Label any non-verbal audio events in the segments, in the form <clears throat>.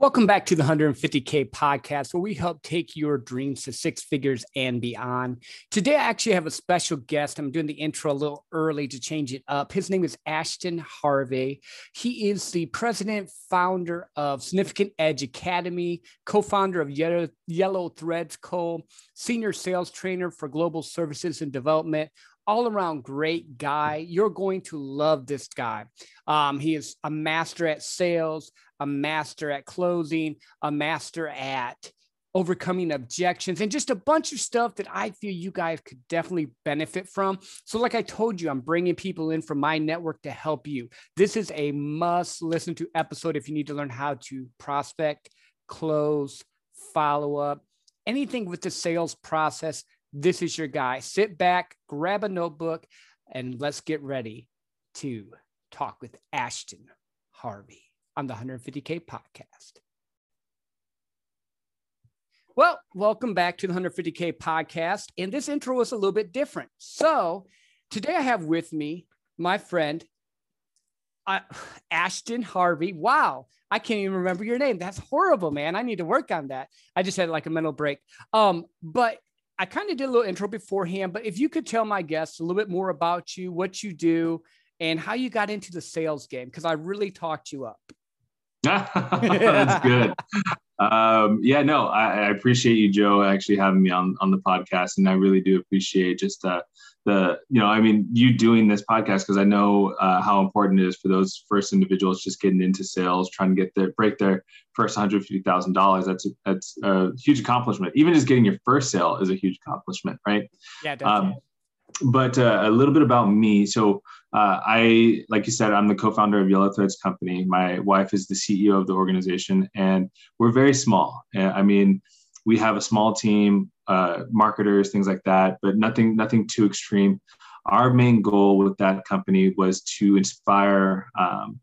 Welcome back to the 150K podcast, where we help take your dreams to six figures and beyond. Today, I actually have a special guest. I'm doing the intro a little early to change it up. His name is Ashton Harvey. He is the president, founder of Significant Edge Academy, co founder of Yellow, Yellow Threads Co., senior sales trainer for global services and development, all around great guy. You're going to love this guy. Um, he is a master at sales, a master at closing, a master at overcoming objections, and just a bunch of stuff that I feel you guys could definitely benefit from. So, like I told you, I'm bringing people in from my network to help you. This is a must listen to episode if you need to learn how to prospect, close, follow up, anything with the sales process. This is your guy. Sit back, grab a notebook, and let's get ready to talk with Ashton Harvey on the 150K podcast. Well, welcome back to the 150K podcast. And this intro was a little bit different. So today I have with me my friend, uh, Ashton Harvey. Wow. I can't even remember your name. That's horrible, man. I need to work on that. I just had like a mental break. Um, but I kind of did a little intro beforehand, but if you could tell my guests a little bit more about you, what you do, and how you got into the sales game, because I really talked you up. That's good. Um, yeah, no, I, I, appreciate you, Joe, actually having me on on the podcast, and I really do appreciate just uh, the you know, I mean, you doing this podcast because I know uh, how important it is for those first individuals just getting into sales, trying to get their break their first one hundred fifty thousand dollars. That's a, that's a huge accomplishment. Even just getting your first sale is a huge accomplishment, right? Yeah, definitely. Um, but uh, a little bit about me. So uh, I, like you said, I'm the co-founder of Yellow Threads Company. My wife is the CEO of the organization, and we're very small. I mean, we have a small team, uh, marketers, things like that, but nothing, nothing too extreme. Our main goal with that company was to inspire um,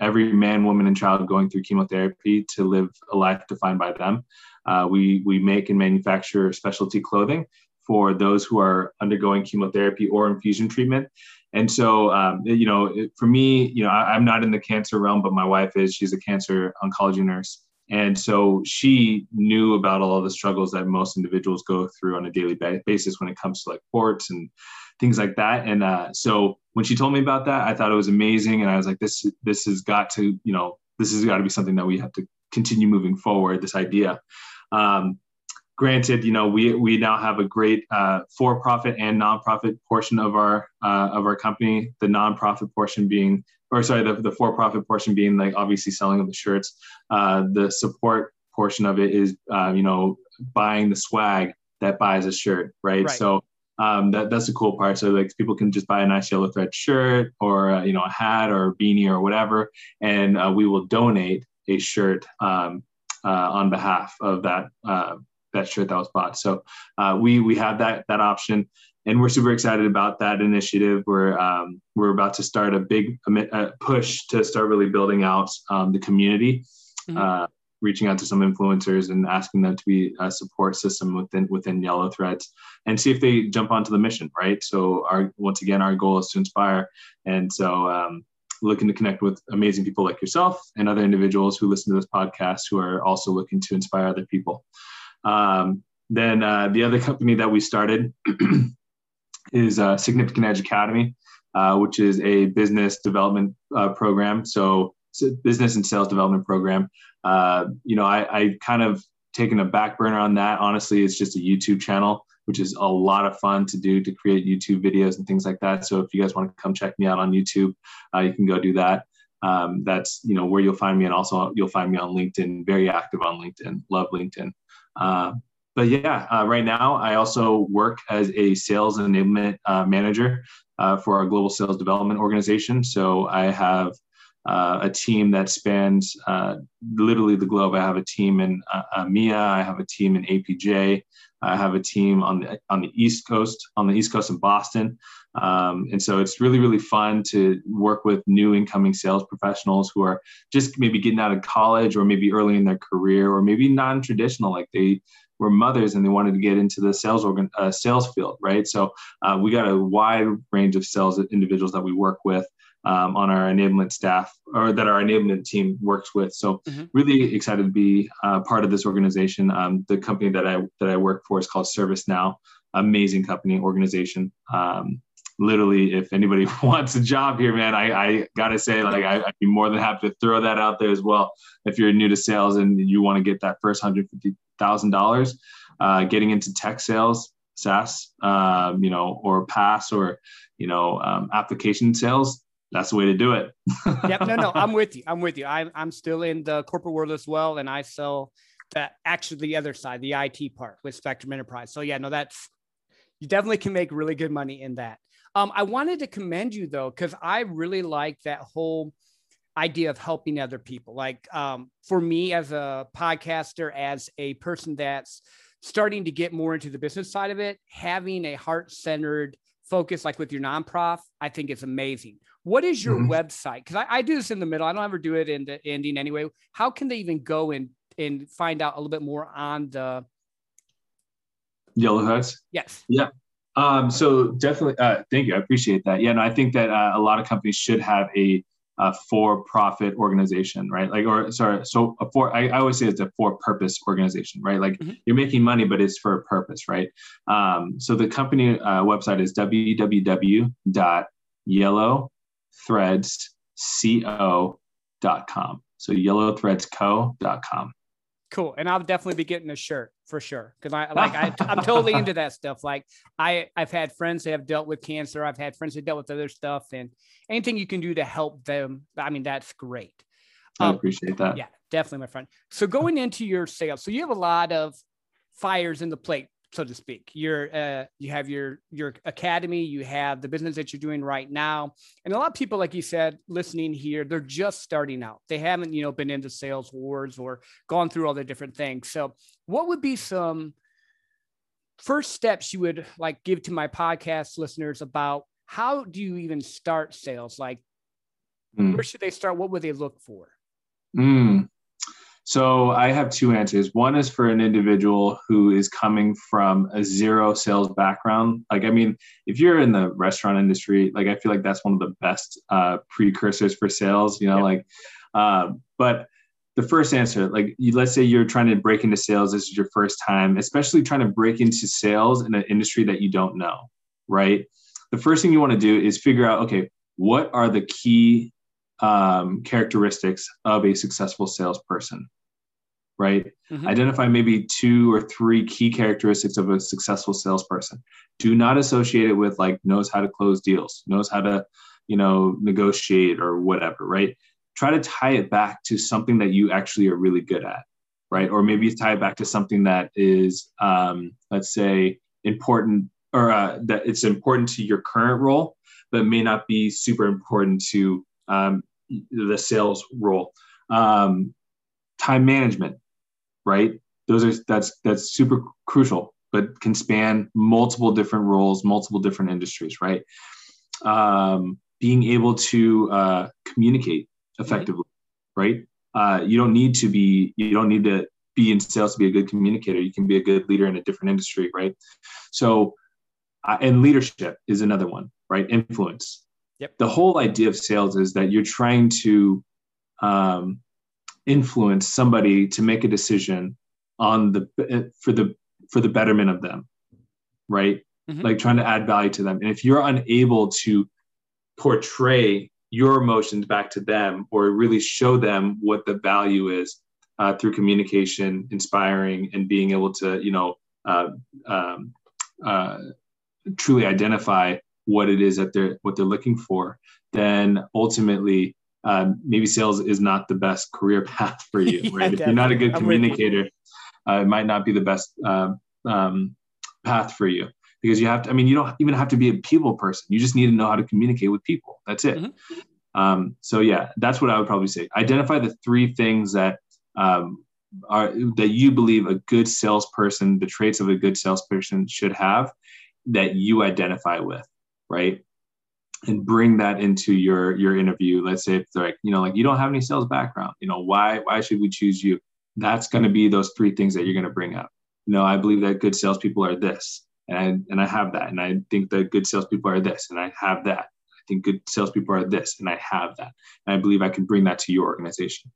every man, woman, and child going through chemotherapy to live a life defined by them. Uh, we we make and manufacture specialty clothing for those who are undergoing chemotherapy or infusion treatment. And so, um, you know, for me, you know, I, am not in the cancer realm, but my wife is. She's a cancer oncology nurse. And so she knew about all the struggles that most individuals go through on a daily basis when it comes to like ports and things like that. And uh, so when she told me about that, I thought it was amazing. And I was like, this, this has got to, you know, this has got to be something that we have to continue moving forward, this idea. Um, granted, you know, we we now have a great uh, for-profit and nonprofit portion of our uh, of our company. The nonprofit portion being, or sorry, the, the for-profit portion being like obviously selling of the shirts. Uh, the support portion of it is, uh, you know, buying the swag that buys a shirt, right? right. So. Um, that, that's the cool part. So like people can just buy a nice yellow thread shirt or uh, you know a hat or a beanie or whatever, and uh, we will donate a shirt um, on behalf of that that shirt that was bought. So uh, we we have that that option, and we're super excited about that initiative. We're um, we're about to start a big push to start really building out um, the community. Mm-hmm. Uh, reaching out to some influencers and asking them to be a support system within within Yellow Threads and see if they jump onto the mission, right? So our once again our goal is to inspire, and so um, looking to connect with amazing people like yourself and other individuals who listen to this podcast who are also looking to inspire other people. Um, then uh, the other company that we started <clears throat> is uh, Significant Edge Academy, uh, which is a business development uh, program. So, business and sales development program. Uh, you know, I, I kind of taken a back burner on that. Honestly, it's just a YouTube channel, which is a lot of fun to do to create YouTube videos and things like that. So if you guys want to come check me out on YouTube, uh, you can go do that. Um, that's you know where you'll find me, and also you'll find me on LinkedIn. Very active on LinkedIn. Love LinkedIn. Uh, but yeah, uh, right now I also work as a sales enablement uh, manager uh, for our global sales development organization. So I have uh, a team that spans uh, literally the globe. I have a team in EMEA. I have a team in APJ. I have a team on the on the East Coast, on the East Coast in Boston. Um, and so it's really, really fun to work with new incoming sales professionals who are just maybe getting out of college or maybe early in their career or maybe non-traditional, like they were mothers and they wanted to get into the sales organ, uh, sales field, right? So uh, we got a wide range of sales individuals that we work with. um, on our enablement staff or that our enablement team works with. So mm-hmm. really excited to be uh, part of this organization. Um, the company that I that I work for is called ServiceNow. Amazing company organization. Um, literally, if anybody <laughs> wants a job here, man, I, I gotta say, like, I, would be more than happy to throw that out there as well. If you're new to sales and you want to get that first hundred fifty thousand uh, dollars, getting into tech sales, SaaS, um, you know, or PaaS or you know, um, application sales, that's the way to do it. <laughs> yep. No, no, I'm with you. I'm with you. I'm, I'm still in the corporate world as well. And I sell that actually the other side, the IT part with Spectrum Enterprise. So yeah, no, that's, you definitely can make really good money in that. Um, I wanted to commend you though, because I really like that whole idea of helping other people. Like um, for me as a podcaster, as a person that's starting to get more into the business side of it, having a heart centered focus, like with your nonprofit, I think is amazing. What is your mm-hmm. website? Because I, I, do this in the middle. I don't ever do it in the ending anyway. How can they even go and and find out a little bit more on the Yellow Huts? Yes. Yeah. Um, so definitely, uh, thank you. I appreciate that. Yeah, no, I think that uh, a lot of companies should have a, a, for-profit organization, right? Like, or sorry, so a for I, I always say it's a for-purpose organization, right? Like mm-hmm. you're making money, but it's for a purpose, right? Um, so the company uh, website is www.yellowthreadsco.com. So yellowthreadsco.com. Cool. And I'll definitely be getting a shirt for sure. Cause I like, I, <laughs> I'm totally into that stuff. Like I, I've had friends that have dealt with cancer. I've had friends that dealt with other stuff and anything you can do to help them. I mean, that's great. I um, appreciate that. Yeah, definitely my friend. So going into your sales, so you have a lot of fires in the plate so to speak. You're uh, you have your your academy, you have the business that you're doing right now, and a lot of people, like you said, listening here, they're just starting out. They haven't you know been into sales wars or gone through all the different things. So, what would be some first steps you would like give to my podcast listeners about how do you even start sales? Like, mm. where should they start? What would they look for? Mm. So I have two answers. One is for an individual who is coming from a zero sales background. Like, I mean, if you're in the restaurant industry, like I feel like that's one of the best uh, precursors for sales. You know, yep. like, uh, but the first answer, like, you, let's say you're trying to break into sales. This is your first time, especially trying to break into sales in an industry that you don't know, right? The first thing you want to do is figure out, okay, what are the key um, characteristics of a successful salesperson right? Mm-hmm. identify maybe two or three key characteristics of a successful salesperson. Do not associate it with like knows how to close deals knows how to you know negotiate or whatever right? Try to tie it back to something that you actually are really good at right? Or maybe tie it back to something that is um, let's say important or uh, that it's important to your current role but may not be super important to um, the sales role. Um, time management, right? Those are that's that's super crucial, but can span multiple different roles, multiple different industries, right? Um, being able to uh, communicate effectively, right? Uh, you don't need to be you don't need to be in sales to be a good communicator. You can be a good leader in a different industry, right? So, uh, and leadership is another one, right? Influence. Yep. The whole idea of sales is that you're trying to um, influence somebody to make a decision on the for the for the betterment of them, right? Mm-hmm. Like trying to add value to them. And if you're unable to portray your emotions back to them or really show them what the value is uh, through communication, inspiring, and being able to, you know, uh, um, uh, truly identify what it is that they're what they're looking for, then ultimately um, maybe sales is not the best career <laughs> path for you. <laughs> yeah, right? If you're not a good communicator, uh, it might not be the best uh, um, path for you because you have to. I mean, you don't even have to be a people person. You just need to know how to communicate with people. That's it. Mm-hmm. Um, so yeah, that's what I would probably say. Identify the three things that um, are that you believe a good salesperson, the traits of a good salesperson should have, that you identify with right? And bring that into your your interview. Let's say if they're like, you know, like you don't have any sales background, you know, why why should we choose you? That's going to be those three things that you're going to bring up. You know, I believe that good salespeople are this, and I and I have that, and I think that good salespeople are this, and I have that. I think good salespeople are this, and I have that. And I believe I can bring that to your organization.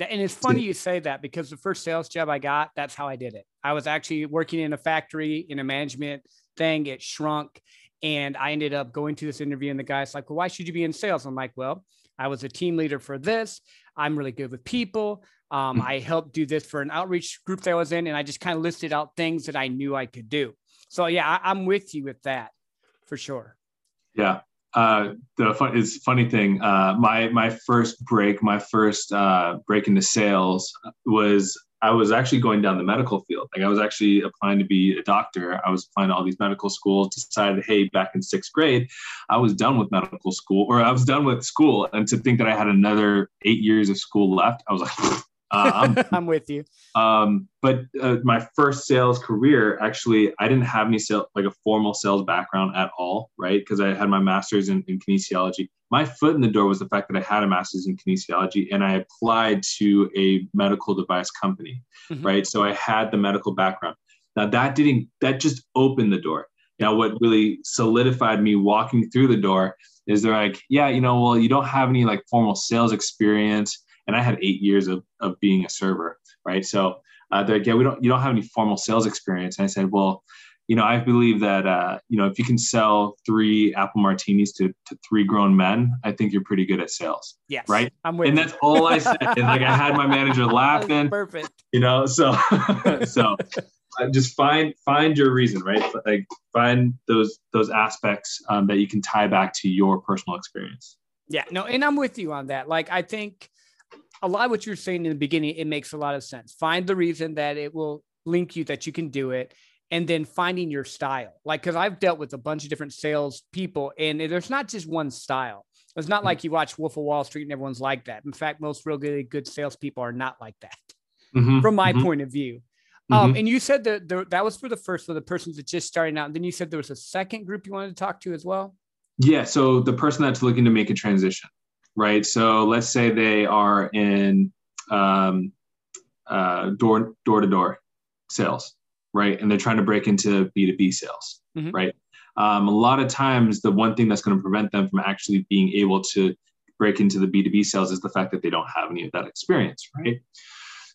And it's funny you say that because the first sales job I got, that's how I did it. I was actually working in a factory in a management thing. It shrunk. And I ended up going to this interview, and the guy's like, Well, why should you be in sales? I'm like, Well, I was a team leader for this. I'm really good with people. Um, mm-hmm. I helped do this for an outreach group that I was in, and I just kind of listed out things that I knew I could do. So, yeah, I, I'm with you with that for sure. Yeah uh, the fun is funny thing. Uh, my my first break, my first uh, break into sales was I was actually going down the medical field. Like I was actually applying to be a doctor. I was applying to all these medical schools. Decided, hey, back in sixth grade, I was done with medical school, or I was done with school, and to think that I had another eight years of school left, I was like. <laughs> Uh, I'm, <laughs> I'm, with you. Um, but uh, my first sales career, actually, I didn't have any sales, like a formal sales background at all, right? Because I had my master's in, in, kinesiology. My foot in the door was the fact that I had a master's in kinesiology and I applied to a medical device company, mm-hmm. right? So I had the medical background. Now that didn't, that just opened the door. Now, what really solidified me walking through the door is they're like, yeah, you know, well, you don't have any like formal sales experience and I had eight years of, of being a server, right? So uh, they're like, yeah, we don't, you don't have any formal sales experience. And I said, well, you know, I believe that, uh, you know, if you can sell three apple martinis to, to three grown men, I think you're pretty good at sales. Yes. Right. I'm with and you. that's all I said. <laughs> and like I had my manager laughing. Perfect. You know, so, <laughs> so uh, just find, find your reason, right? Like find those, those aspects um, that you can tie back to your personal experience. Yeah, no, and I'm with you on that. Like, I think, a lot of what you're saying in the beginning, it makes a lot of sense. Find the reason that it will link you that you can do it. And then finding your style. Like, cause I've dealt with a bunch of different sales people and there's not just one style. It's not like you watch Wolf of Wall Street and everyone's like that. In fact, most really good salespeople are not like that mm-hmm, from my mm-hmm. point of view. Um, mm-hmm. and you said that the, that was for the first, for the persons that just starting out. And then you said there was a second group you wanted to talk to as well. Yeah. So the person that's looking to make a transition right? So let's say they are in um, uh, door door to door sales, right? And they're trying to break into B two B sales, mm-hmm. right? Um, a lot of times, the one thing that's going to prevent them from actually being able to break into the B two B sales is the fact that they don't have any of that experience, right?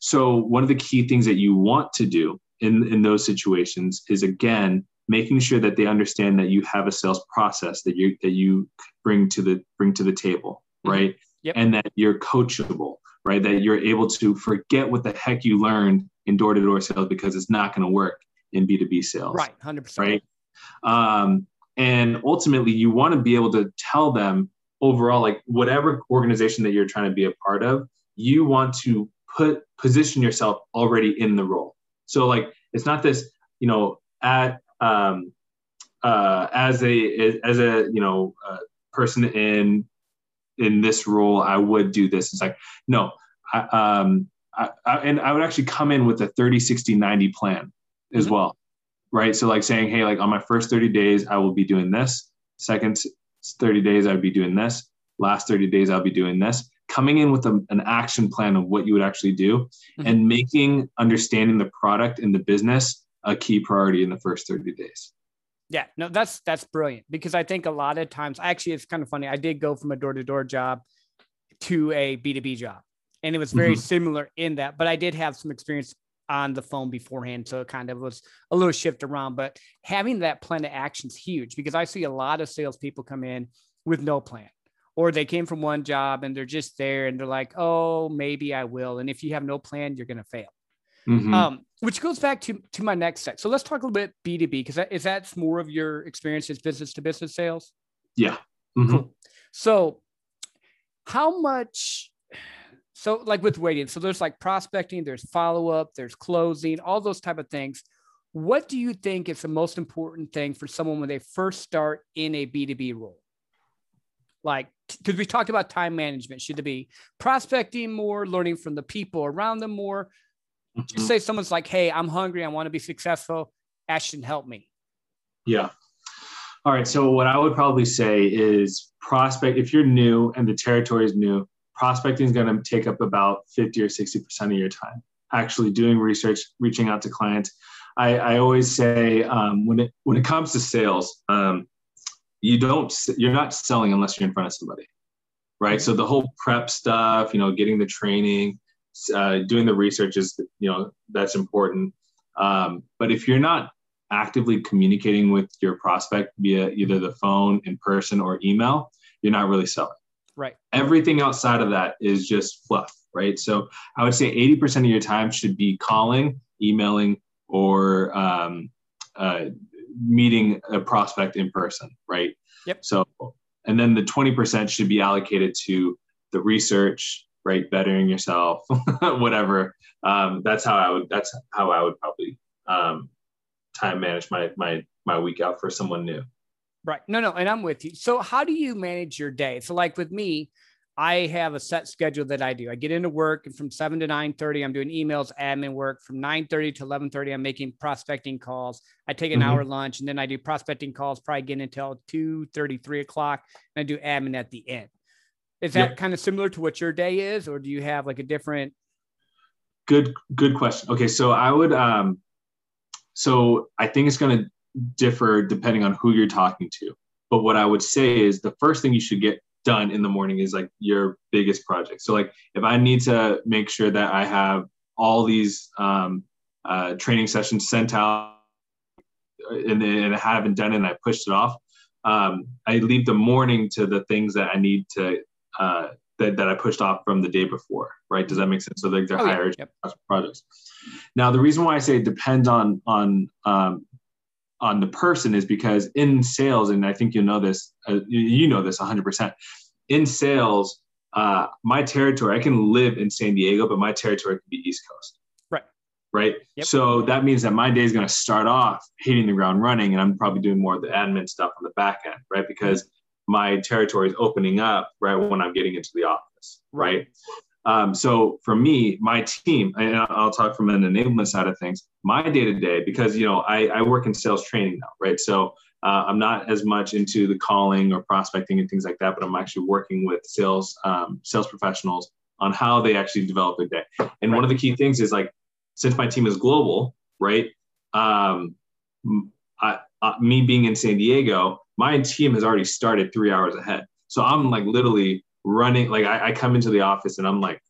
So one of the key things that you want to do in in those situations is again making sure that they understand that you have a sales process that you that you bring to the bring to the table. Right? Yep. And that you're coachable, right? That you're able to forget what the heck you learned in door to door sales because it's not going to work in B2B sales. Right. 100%. Right. Um, and ultimately, you want to be able to tell them overall, like whatever organization that you're trying to be a part of, you want to put position yourself already in the role. So, like, it's not this, you know, at, um, uh, as a as a you know uh, person in in this role, I would do this. It's like, no, I, um, I, I, and I would actually come in with a 30, 60, 90 plan as mm-hmm. well. Right. So like saying, Hey, like on my first 30 days, I will be doing this. Second 30 days, I'd be doing this. Last 30 days, I'll be doing this. Coming in with a, an action plan of what you would actually do mm-hmm. and making understanding the product and the business a key priority in the first 30 days. Yeah, no, that's that's brilliant because I think a lot of times, actually, it's kind of funny. I did go from a door to door job to a B two B job, and it was very mm-hmm. similar in that. But I did have some experience on the phone beforehand, so it kind of was a little shift around. But having that plan of action is huge because I see a lot of salespeople come in with no plan, or they came from one job and they're just there and they're like, "Oh, maybe I will." And if you have no plan, you're going to fail. Mm-hmm. Um, which goes back to to my next set. So let's talk a little bit B two B because that, is that more of your experience as business to business sales? Yeah. Mm-hmm. Cool. So, how much? So, like with waiting, so there's like prospecting, there's follow up, there's closing, all those type of things. What do you think is the most important thing for someone when they first start in a B2B role? Like, because we talked about time management, should it be prospecting more, learning from the people around them more? Just mm-hmm. say someone's like, "Hey, I'm hungry. I want to be successful. Ashton, help me." Yeah. All right. So what I would probably say is prospect. If you're new and the territory is new, prospecting is going to take up about 50 or 60 percent of your time. Actually doing research, reaching out to clients. I, I always say um, when it when it comes to sales, um, you don't you're not selling unless you're in front of somebody right so the whole prep stuff you know getting the training uh, doing the research is you know that's important um, but if you're not actively communicating with your prospect via either the phone in person or email you're not really selling right everything outside of that is just fluff right so i would say 80% of your time should be calling emailing or um, uh, meeting a prospect in person, right? Yep. So, and then the 20% should be allocated to the research, right? Bettering yourself, <laughs> whatever. Um, that's how I would, that's how I would probably um, time manage my, my, my week out for someone new. Right. No, no. And I'm with you. So how do you manage your day? So like with me, I have a set schedule that I do. I get into work and from 7 to 9:30 I'm doing emails, admin work. From 9:30 to 11:30 I'm making prospecting calls. I take an mm-hmm. hour lunch and then I do prospecting calls probably getting until 2:30 3 o'clock and I do admin at the end. Is that yep. kind of similar to what your day is or do you have like a different Good good question. Okay, so I would um so I think it's going to differ depending on who you're talking to. But what I would say is the first thing you should get done in the morning is like your biggest project. So like if I need to make sure that I have all these um, uh, training sessions sent out and, and I haven't done it and I pushed it off, um, I leave the morning to the things that I need to uh, that, that I pushed off from the day before, right? Does that make sense? So like they're oh, higher yeah. yep. projects. Now the reason why I say it depends on on um, on the person is because in sales, and I think you know this, uh, you know this 100%. In sales, uh, my territory, I can live in San Diego, but my territory can be East Coast. Right. Right. Yep. So that means that my day is going to start off hitting the ground running, and I'm probably doing more of the admin stuff on the back end, right? Because my territory is opening up right when I'm getting into the office, right? Um, so for me, my team, and I'll talk from an enablement side of things, my day to day, because you know I, I, work in sales training now, right? So uh, I'm not as much into the calling or prospecting and things like that, but I'm actually working with sales um, sales professionals on how they actually develop their day. And right. one of the key things is like, since my team is global, right? Um, uh, me being in San Diego, my team has already started three hours ahead. So I'm like literally running like I, I come into the office and I'm like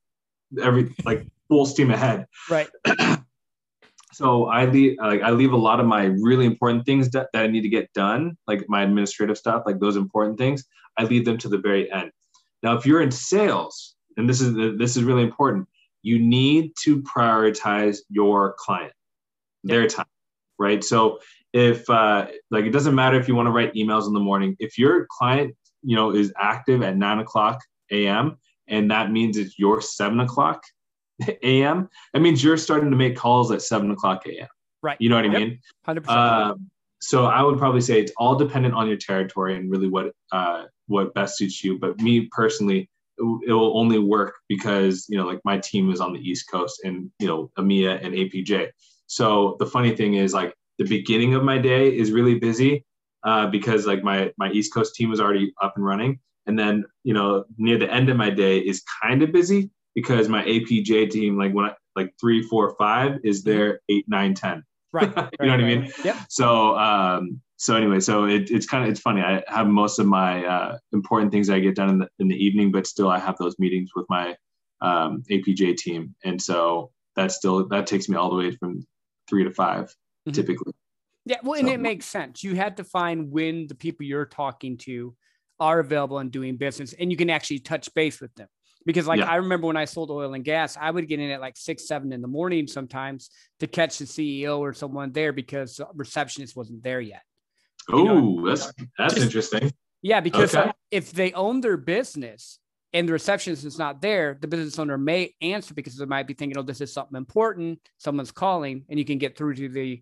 every like full steam ahead. Right. <clears throat> so I leave like I leave a lot of my really important things that, that I need to get done, like my administrative stuff, like those important things, I leave them to the very end. Now, if you're in sales, and this is this is really important, you need to prioritize your client, their time, right? So if uh, like it doesn't matter if you want to write emails in the morning, if your client you know is active at nine o'clock a.m. and that means it's your seven o'clock a.m. That means you're starting to make calls at seven o'clock a.m. Right. You know what I mean? Hundred uh, percent. So I would probably say it's all dependent on your territory and really what uh, what best suits you. But me personally, it will only work because you know like my team is on the East Coast and you know EMEA and APJ. So the funny thing is like the beginning of my day is really busy uh, because like my my East Coast team is already up and running, and then you know near the end of my day is kind of busy because my APJ team like when I, like three, four, five is there eight, nine, ten. Right. <laughs> you know what right. I mean? Yeah. So um, so anyway, so it, it's kind of it's funny. I have most of my uh, important things I get done in the in the evening, but still I have those meetings with my um, APJ team, and so that still that takes me all the way from three to 5 mm-hmm. typically. Yeah, well, and so, it makes sense. You have to find when the people you're talking to are available and doing business, and you can actually touch base with them. Because, like, yeah. I remember when I sold oil and gas, I would get in at like six, seven in the morning sometimes to catch the CEO or someone there because the receptionist wasn't there yet. Oh, that's that's just, interesting. Yeah, because okay. if they own their business and the receptionist is not there, the business owner may answer because they might be thinking, "Oh, this is something important. Someone's calling," and you can get through to the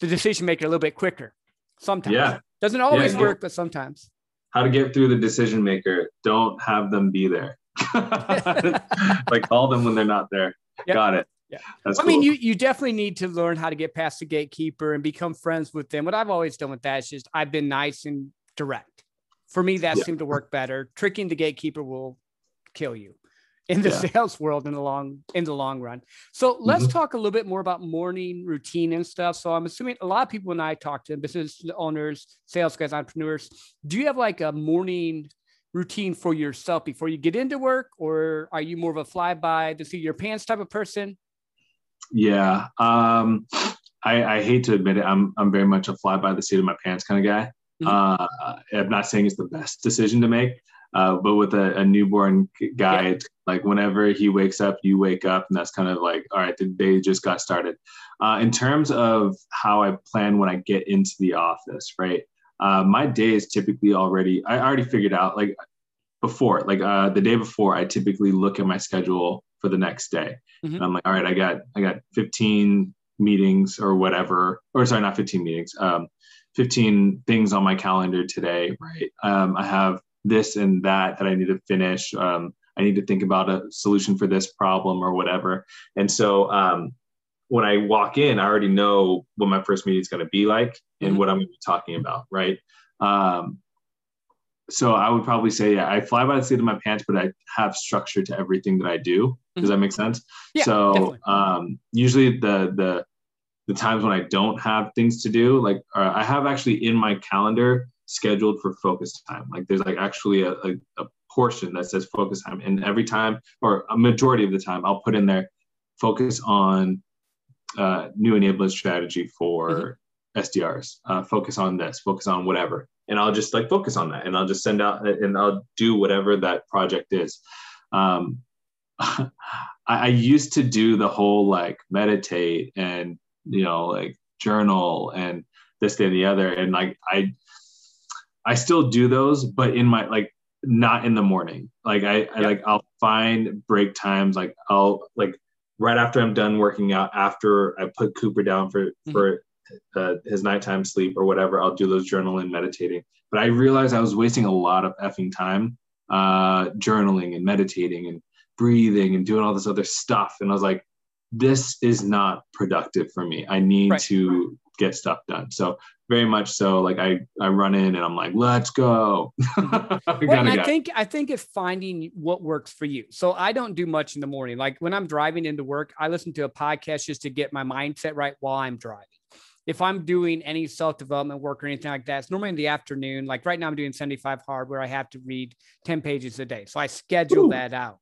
the decision maker a little bit quicker. Sometimes. Yeah. Doesn't always yeah, work, but sometimes. How to get through the decision maker. Don't have them be there. <laughs> like call them when they're not there. Yep. Got it. Yeah. That's I cool. mean, you you definitely need to learn how to get past the gatekeeper and become friends with them. What I've always done with that is just I've been nice and direct. For me, that yeah. seemed to work better. Tricking the gatekeeper will kill you. In the yeah. sales world in the long in the long run. So let's mm-hmm. talk a little bit more about morning routine and stuff. So I'm assuming a lot of people when I talk to business owners, sales guys, entrepreneurs, do you have like a morning routine for yourself before you get into work, or are you more of a fly by the seat of your pants type of person? Yeah, um, I, I hate to admit it. I'm I'm very much a fly by the seat of my pants kind of guy. Mm-hmm. Uh, I'm not saying it's the best decision to make, uh, but with a, a newborn guy, yeah. like whenever he wakes up, you wake up, and that's kind of like, all right, the day just got started. Uh, in terms of how I plan when I get into the office, right? Uh, my day is typically already. I already figured out like before, like uh, the day before, I typically look at my schedule for the next day. Mm-hmm. And I'm like, all right, I got I got 15 meetings or whatever, or sorry, not 15 meetings, um, 15 things on my calendar today, right? Um, I have this and that that I need to finish. Um, I need to think about a solution for this problem or whatever. And so um, when I walk in, I already know what my first meeting is going to be like and mm-hmm. what I'm going to be talking about, right? Um, so I would probably say, yeah, I fly by the seat of my pants, but I have structure to everything that I do. Does mm-hmm. that make sense? Yeah, so um, usually the the the times when I don't have things to do, like uh, I have actually in my calendar scheduled for focus time. Like there's like actually a, a, a portion that says focus time, and every time or a majority of the time, I'll put in there focus on uh, new enablement strategy for mm-hmm. SDRs. Uh, focus on this. Focus on whatever and I'll just like focus on that and I'll just send out and I'll do whatever that project is. Um, <laughs> I, I used to do the whole like meditate and you know like journal and this day and the other and like I I still do those but in my like not in the morning like I, I like I'll find break times like I'll like right after I'm done working out after I put Cooper down for mm-hmm. for uh, his nighttime sleep or whatever, I'll do those journaling, meditating. But I realized I was wasting a lot of effing time uh, journaling and meditating and breathing and doing all this other stuff. And I was like, this is not productive for me. I need right. to get stuff done. So very much so like I I run in and I'm like, let's go. <laughs> Well, I think I think it's finding what works for you. So I don't do much in the morning. Like when I'm driving into work, I listen to a podcast just to get my mindset right while I'm driving if I'm doing any self development work or anything like that, it's normally in the afternoon. Like right now, I'm doing 75 hard where I have to read 10 pages a day. So I schedule Ooh. that out.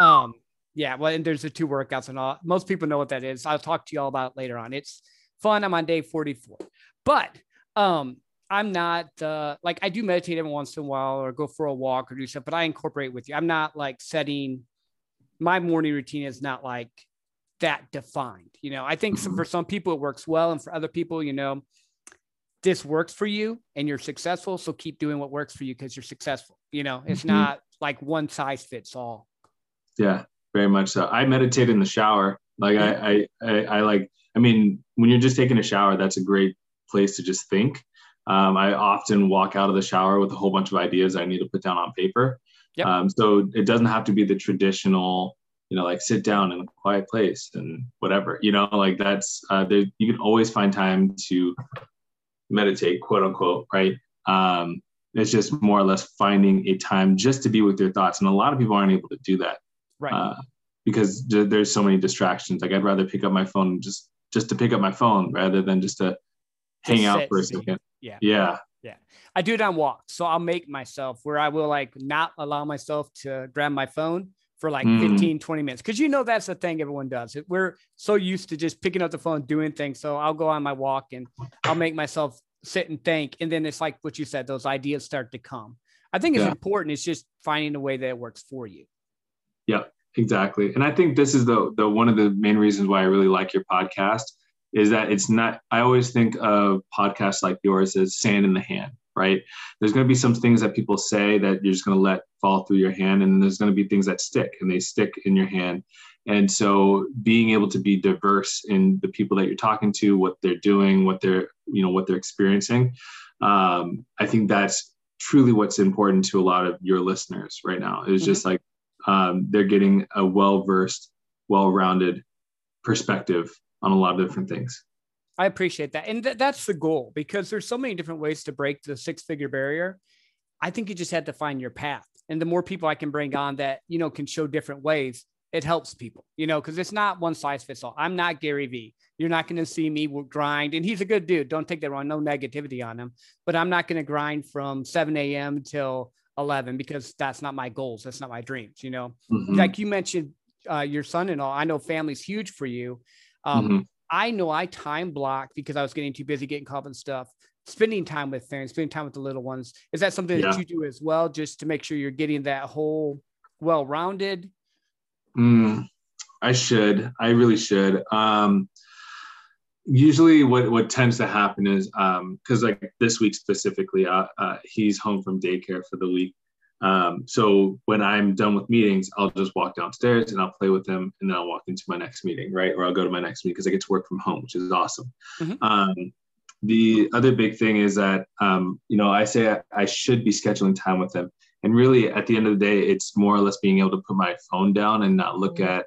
Um, yeah, well, and there's the two workouts and all. Most people know what that is. I'll talk to you all about it later on. It's fun. I'm on day 44, but um, I'm not uh, like I do meditate every once in a while or go for a walk or do stuff, but I incorporate with you. I'm not like setting my morning routine is not like that defined. You know, I think mm-hmm. for some people it works well, and for other people, you know, this works for you and you're successful. So keep doing what works for you because you're successful. You know, it's mm-hmm. not like one size fits all. Yeah, very much so. I meditate in the shower. Like I, I, I, I like. I mean, when you're just taking a shower, that's a great place to just think. Um, I often walk out of the shower with a whole bunch of ideas I need to put down on paper. Yep. Um, so it doesn't have to be the traditional you know like sit down in a quiet place and whatever you know like that's uh, there, you can always find time to meditate quote unquote right um, it's just more or less finding a time just to be with your thoughts and a lot of people aren't able to do that right uh, because there's so many distractions like i'd rather pick up my phone just just to pick up my phone rather than just to hang out for a second yeah yeah yeah i do it on walks so i'll make myself where i will like not allow myself to grab my phone for like mm. 15, 20 minutes. Cause you know, that's the thing everyone does. We're so used to just picking up the phone, doing things. So I'll go on my walk and I'll make myself sit and think. And then it's like what you said, those ideas start to come. I think it's yeah. important. It's just finding a way that works for you. Yeah, exactly. And I think this is the, the, one of the main reasons why I really like your podcast is that it's not, I always think of podcasts like yours as sand in the hand right? There's going to be some things that people say that you're just going to let fall through your hand, and there's going to be things that stick and they stick in your hand. And so, being able to be diverse in the people that you're talking to, what they're doing, what they're you know what they're experiencing, um, I think that's truly what's important to a lot of your listeners right now. Is mm-hmm. just like um, they're getting a well versed, well rounded perspective on a lot of different things. I appreciate that. And th- that's the goal because there's so many different ways to break the six figure barrier. I think you just had to find your path. and the more people I can bring on that, you know, can show different ways, it helps people, you know, because it's not one size fits all. I'm not Gary Vee. You're not going to see me grind. And he's a good dude. Don't take that wrong. No negativity on him. But I'm not going to grind from 7 a.m. till 11 because that's not my goals. That's not my dreams, you know. Mm-hmm. Like you mentioned, uh, your son and all, I know family's huge for you. Um, mm-hmm. I know I time blocked because I was getting too busy getting caught up and stuff spending time with them, spending time with the little ones. Is that something yeah. that you do as well, just to make sure you're getting that whole well-rounded? Mm, I should. I really should. Um, usually, what what tends to happen is because um, like this week specifically, uh, uh, he's home from daycare for the week. Um, so when I'm done with meetings, I'll just walk downstairs and I'll play with them, and then I'll walk into my next meeting, right? Or I'll go to my next meeting because I get to work from home, which is awesome. Mm-hmm. Um, the other big thing is that um, you know I say I, I, should be scheduling time with them, and really at the end of the day, it's more or less being able to put my phone down and not look at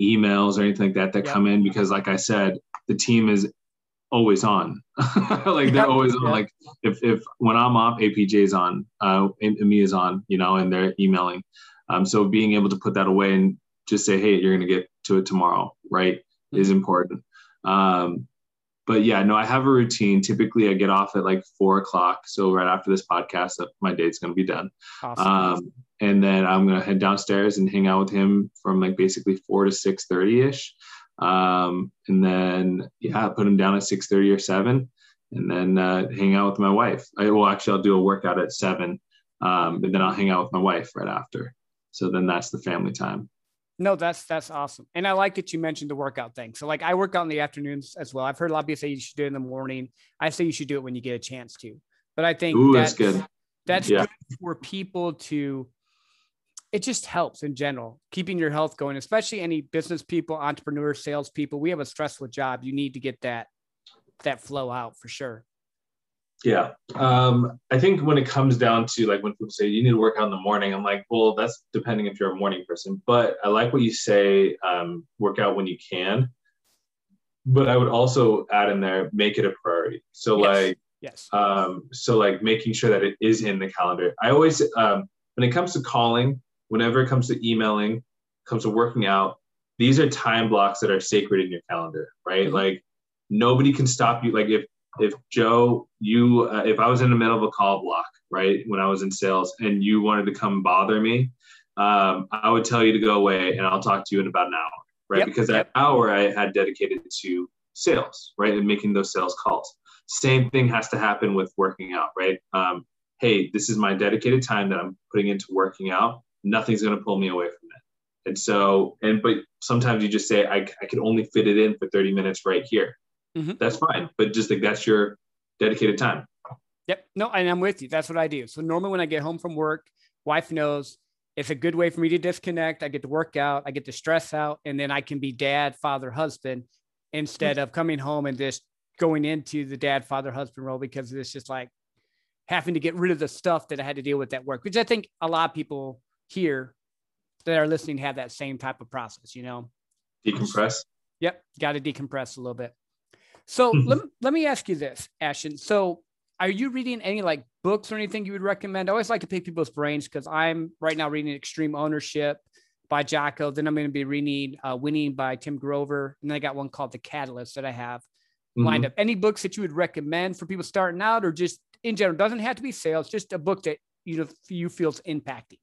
emails or anything like that that yeah. come in because, like I said, the team is always on. <laughs> like they're always on. Like if if when I'm off, APJ is on, uh, me is on, you know, and they're emailing. Um, so being able to put that away and just say, hey, you're gonna get to it tomorrow, right, mm-hmm. is important. Um, but yeah, no, I have a routine. Typically, I get off at like four o'clock. So right after this podcast, my day's gonna be done. Awesome. Um, and then I'm gonna head downstairs and hang out with him from like basically four to six thirty ish. Um, and then yeah, put them down at six thirty or seven, and then uh, hang out with my wife. I will actually I'll do a workout at seven, um, and then I'll hang out with my wife right after. So then that's the family time. No, that's that's awesome. And I like that you mentioned the workout thing. So like I work out in the afternoons as well. I've heard a lot of people say you should do it in the morning. I say you should do it when you get a chance to. But I think Ooh, that's, that's good. That's yeah. good for people to it just helps in general, keeping your health going, especially any business people, entrepreneurs, salespeople. We have a stressful job. You need to get that that flow out for sure. Yeah. Um, I think when it comes down to like when people say you need to work out in the morning, I'm like, well, that's depending if you're a morning person. But I like what you say, um, work out when you can. But I would also add in there, make it a priority. So yes. like, yes. Um, so like making sure that it is in the calendar. I always, um, when it comes to calling, whenever it comes to emailing, comes to working out, these are time blocks that are sacred in your calendar, right? Mm-hmm. Like nobody can stop you. Like if if Joe, you, uh, if I was in the middle of a call block, right, when I was in sales, and you wanted to come bother me, um, I would tell you to go away, and I'll talk to you in about an hour, right? Yep. Because that hour I had dedicated to sales, right, and making those sales calls. Same thing has to happen with working out, right? Um, hey, this is my dedicated time that I'm putting into working out. Nothing's going to pull me away from it. And so, and but sometimes you just say, I, I can only fit it in for 30 minutes right here mm-hmm. that's fine. But just like that's your dedicated time. Yep. No, and I'm with you. That's what I do. So normally when I get home from work, wife knows it's a good way for me to disconnect. I get to work out, I get to stress out, and then I can be dad, father, husband instead of coming home and just going into the dad, father, husband role because it's just like having to get rid of the stuff that I had to deal with at work, which I think a lot of people here that are listening have that same type of process, you know? Decompress. Yep. Got to decompress a little bit. So mm-hmm. let, let me ask you this, Ashton. So are you reading any like books or anything you would recommend? I always like to pick people's brains because I'm right now reading Extreme Ownership by Jocko. Then I'm going to be reading uh, Winning by Tim Grover. And then I got one called The Catalyst that I have mm-hmm. lined up. Any books that you would recommend for people starting out or just in general? Doesn't have to be sales, just a book that you know you feels impacting.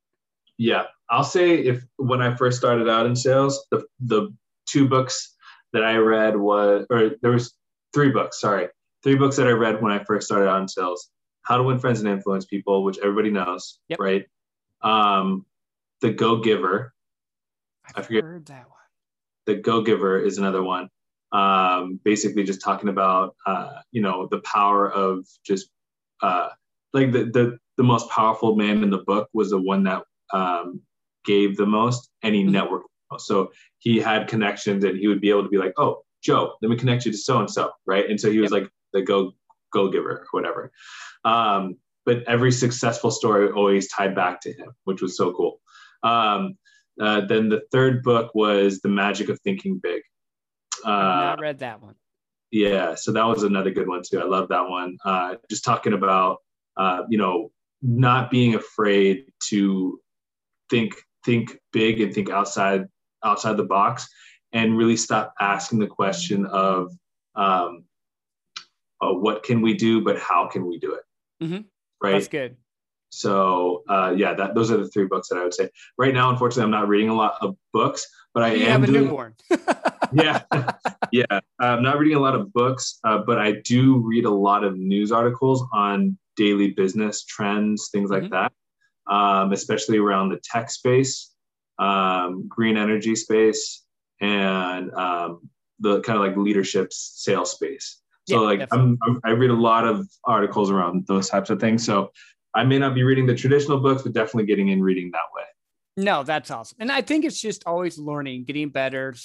Yeah, I'll say if when I first started out in sales, the the two books that I read was, or there was three books, sorry, three books that I read when I first started out in sales. How to Win Friends and Influence People, which everybody knows, yep. right? Um, the Go Giver. I've I forget heard that one. The Go Giver is another one. Um, basically, just talking about uh, you know the power of just uh, like the, the the most powerful man in the book was the one that um, gave the most and he mm-hmm. networked. So he had connections and he would be able to be like, oh, Joe, let me connect you to so and so, right? And so he was yep. like the go go giver or whatever. Um, but every successful story always tied back to him, which was so cool. Um, uh, then the third book was The Magic of Thinking Big. Uh, I read that one. Yeah, so that was another good one too. I love that one. Uh, just talking about, uh, you know, not being afraid to think think big and think outside outside the box and really stop asking the question of um, uh, what can we do but how can we do it? Mm-hmm. right? That's good. So uh, yeah that those are the three books that i would say. Right now unfortunately i'm not reading a lot of books but i you am have a doing, newborn. <laughs> <laughs> Yeah. <laughs> Yeah. I'm not reading a lot of books uh, but i do read a lot of news articles on daily business trends things like mm-hmm. that um, especially around the tech space um, green energy space and um, the kind of like leadership sales space. So yeah, like I'm, I'm, i read a lot of articles around those types of things. So i may not be reading the traditional books but definitely getting in reading that way. No that's awesome. And i think it's just always learning getting better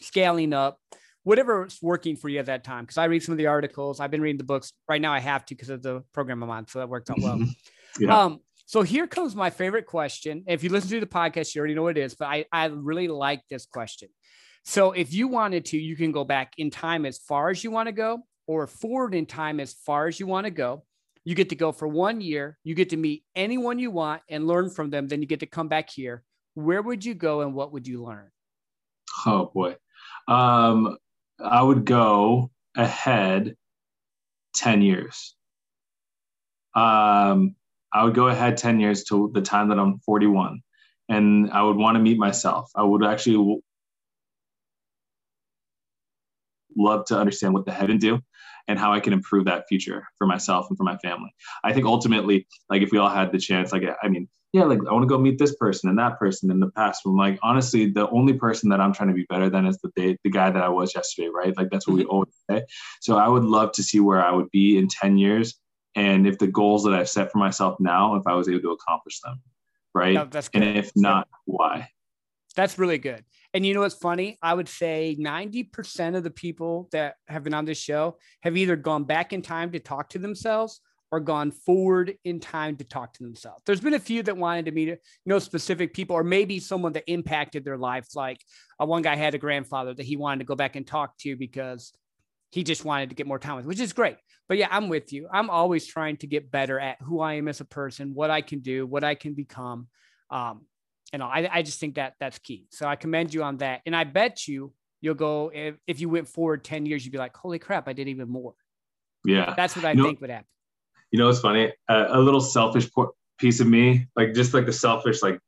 scaling up whatever's working for you at that time. Because i read some of the articles. I've been reading the books. Right now i have to because of the program i'm on so that worked out well. <laughs> Yeah. um so here comes my favorite question. If you listen to the podcast, you already know what it is, but I, I really like this question. So if you wanted to, you can go back in time as far as you want to go or forward in time as far as you want to go. You get to go for one year. You get to meet anyone you want and learn from them. Then you get to come back here. Where would you go and what would you learn? Oh boy. Um, I would go ahead 10 years. Um, I would go ahead 10 years to the time that I'm 41 and I would want to meet myself. I would actually love to understand what the heaven do and how I can improve that future for myself and for my family. I think ultimately, like if we all had the chance, like I mean, yeah, like I want to go meet this person and that person in the past. I'm like, honestly, the only person that I'm trying to be better than is the day, the guy that I was yesterday, right? Like that's what we mm-hmm. always say. So I would love to see where I would be in 10 years and if the goals that I've set for myself now, if I was able to accomplish them, right? No, that's good. And if not, why? That's really good. And you know what's funny? I would say 90% of the people that have been on this show have either gone back in time to talk to themselves or gone forward in time to talk to themselves. There's been a few that wanted to meet you know specific people or maybe someone that impacted their life. Like uh, one guy had a grandfather that he wanted to go back and talk to because he just wanted to get more time with, which is great. But yeah, I'm with you. I'm always trying to get better at who I am as a person, what I can do, what I can become. Um, know, I, I just think that that's key. So I commend you on that. And I bet you you'll go if, if you went forward 10 years, you'd be like, holy crap, I did even more. Yeah. That's what I you think know, would happen. You know, it's funny. Uh, a little selfish piece of me, like just like the selfish, like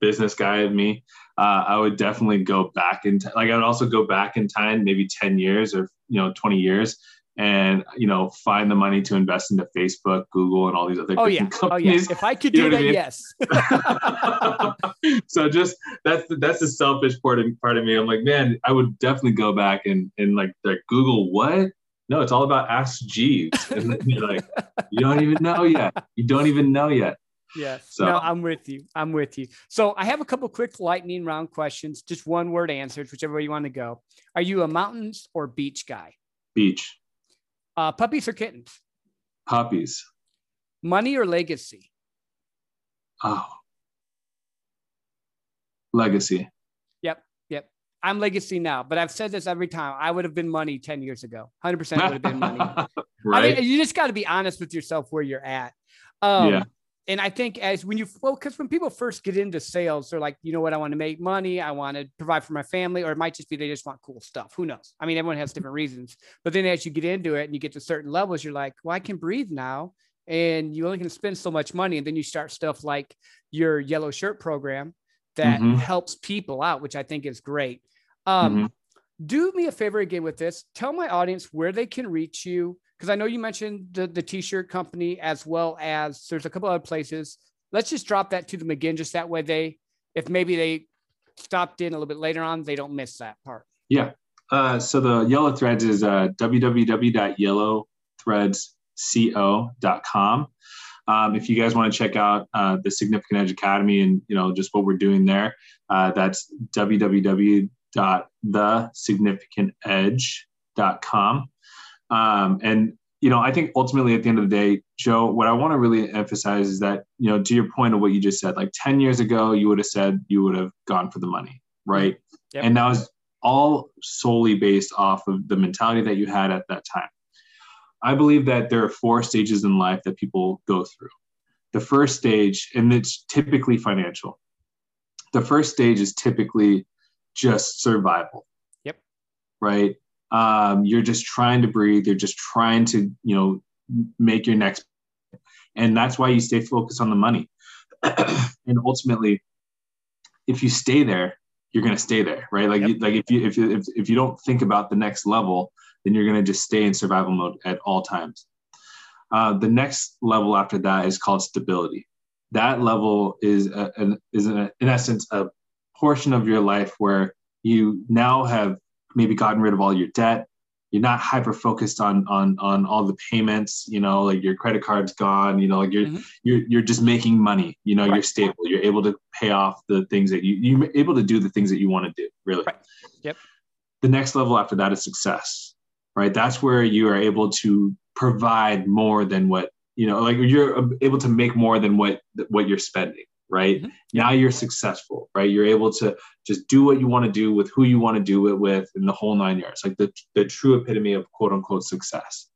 business guy of me, uh, I would definitely go back in. T- like I would also go back in time, maybe ten years or you know twenty years, and you know find the money to invest into Facebook, Google, and all these other. Oh yeah, companies. oh yes. If I could do that, I mean? yes. <laughs> <laughs> so just that's the, that's the selfish part of part of me. I'm like, man, I would definitely go back and and like like Google what. No, it's all about Ask Jeeves. And you're like, you don't even know yet. You don't even know yet. Yeah. So no, I'm with you. I'm with you. So I have a couple quick lightning round questions, just one word answers, whichever way you want to go. Are you a mountains or beach guy? Beach. Uh, puppies or kittens? Puppies. Money or legacy? Oh. Legacy. Yep. Yep. I'm legacy now, but I've said this every time. I would have been money 10 years ago. 100% would have been money. right. <laughs> I mean, you just got to be honest with yourself where you're at. Um, yeah and I think as when you well, because when people first get into sales, they're like, you know what, I want to make money, I want to provide for my family, or it might just be they just want cool stuff. Who knows? I mean, everyone has <laughs> different reasons. But then as you get into it and you get to certain levels, you're like, well, I can breathe now, and you only can spend so much money, and then you start stuff like your yellow shirt program that mm-hmm. helps people out, which I think is great. Um, mm-hmm. Do me a favor again with this. Tell my audience where they can reach you because I know you mentioned the, the t-shirt company as well as there's a couple other places. Let's just drop that to them again, just that way they, if maybe they stopped in a little bit later on, they don't miss that part. Yeah. Uh, so the Yellow Threads is uh, www.yellowthreadsco.com. Um, if you guys want to check out uh, the Significant Edge Academy and you know just what we're doing there, uh, that's www.thesignificantedge.com. Um, and you know, I think ultimately at the end of the day, Joe, what I want to really emphasize is that you know, to your point of what you just said, like ten years ago, you would have said you would have gone for the money, right? Yep. And that was all solely based off of the mentality that you had at that time. I believe that there are four stages in life that people go through. the first stage, and it's typically financial. The first stage is typically just survival. Yep. Right. Um, you're just trying to breathe. You're just trying to, you know, make your next, and that's why you stay focused on the money. <clears throat> and ultimately, if you stay there, you're going to stay there, right? Like, yep. you, like if you if, you if if you don't think about the next level, then you're going to just stay in survival mode at all times. Uh, the next level after that is called stability. That level is a, an, is a, in essence a portion of your life where you now have maybe gotten rid of all your debt. You're not hyper focused on on on all the payments. You know, like your credit card's gone. You know, like you're mm-hmm. you're you're just making money. You know, right. you're stable. You're able to pay off the things that you you're able to do the things that you want to do. Really. Right. Yep. The next level after that is success. Right. That's where you are able to provide more than what you know like you're able to make more than what what you're spending right? Mm-hmm. now you're successful right? You're able to just do what you want to do with who you want to do it with in the whole nine yards like the, the true epitome of quote unquote success.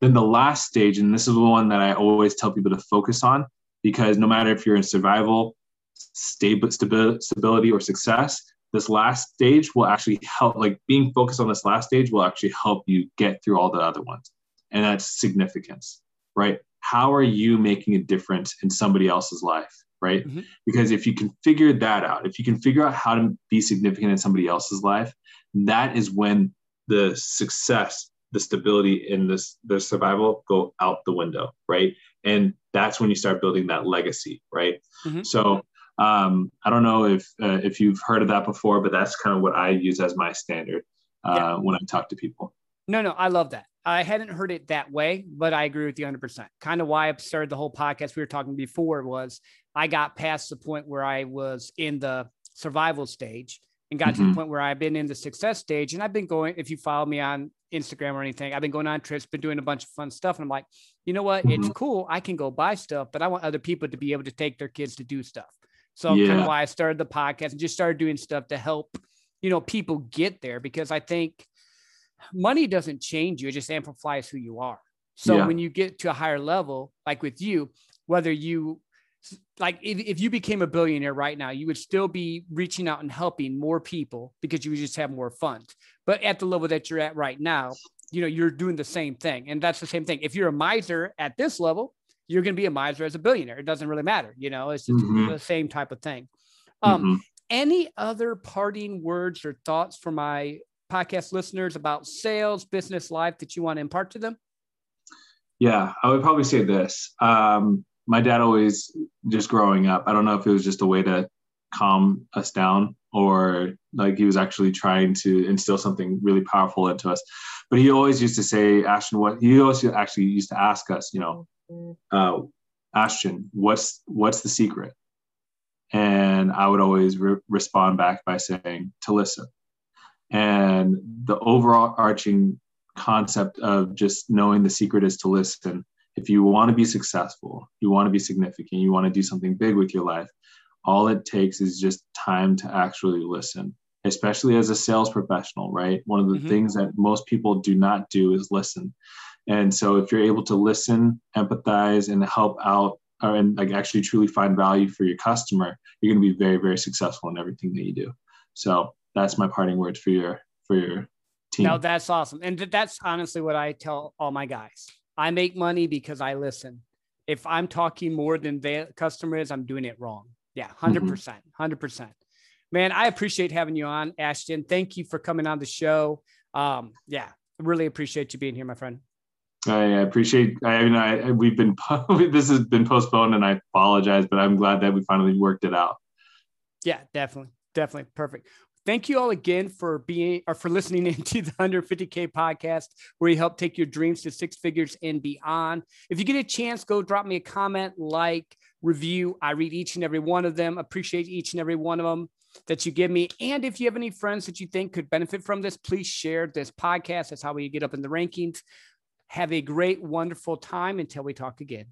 Then the last stage and this is the one that i always tell people to focus on because no matter if you're in survival stable stability or success this last stage will actually help like being focused on this last stage will actually help you get through all the other ones and that's significance, right? How are you making a difference in somebody else's life, right? Mm-hmm. Because if you can figure that out, if you can figure out how to be significant in somebody else's life, that is when the success, the stability, and this the survival go out the window, right? And that's when you start building that legacy, right? Mm-hmm. So um, I don't know if uh, if you've heard of that before, but that's kind of what I use as my standard uh, yeah. when I talk to people. No, no, I love that. I hadn't heard it that way, but I agree with you 100%. Kind of why I started the whole podcast we were talking before was I got past the point where I was in the survival stage and got mm-hmm. to the mm-hmm. point where I've been in the success stage. And I've been going, if you follow me on Instagram or anything, I've been going on trips, been doing a bunch of fun stuff. And I'm like, you know what? Mm-hmm. It's cool. I can go buy stuff, but I want other people to be able to take their kids to do stuff. So yeah. kind of why I started the podcast and just started doing stuff to help, you know, people get there because I think money doesn't change you, it just amplifies who you are. So yeah. when you get to a higher level, like with you, whether you like if, if you became a billionaire right now, you would still be reaching out and helping more people because you would just have more funds. But at the level that you're at right now, you know, you're doing the same thing. And that's the same thing. If you're a miser at this level, you're going to be a miser as a billionaire. It doesn't really matter. You know, it's mm-hmm. the same type of thing. Um, mm-hmm. Any other parting words or thoughts for my podcast listeners about sales, business life that you want to impart to them? Yeah, I would probably say this. Um, my dad always, just growing up, I don't know if it was just a way to calm us down or like he was actually trying to instill something really powerful into us. But he always used to say, Ashton, what he always actually used to ask us, you know, uh, Ashton, what's what's the secret? And I would always re- respond back by saying to listen. And the overarching concept of just knowing the secret is to listen. If you want to be successful, you want to be significant, you want to do something big with your life, all it takes is just time to actually listen, especially as a sales professional, right? One of the mm-hmm. things that most people do not do is listen. And so if you're able to listen, empathize, and help out or, and like actually truly find value for your customer, you're going to be very, very successful in everything that you do. So that's my parting words for your for your team. No, that's awesome, and that's honestly what I tell all my guys. I make money because I listen. If I'm talking more than the customer is, I'm doing it wrong. Yeah, 100%. Mm-hmm. 100%. Man, I appreciate having you on, Ashton. Thank you for coming on the show. Um, yeah, really appreciate you being here, my friend. I appreciate. I mean, I we've been <laughs> this has been postponed, and I apologize, but I'm glad that we finally worked it out. Yeah, definitely, definitely perfect. Thank you all again for being or for listening <laughs> into the 150K podcast, where you help take your dreams to six figures and beyond. If you get a chance, go drop me a comment, like, review. I read each and every one of them. Appreciate each and every one of them that you give me. And if you have any friends that you think could benefit from this, please share this podcast. That's how we get up in the rankings. Have a great, wonderful time until we talk again.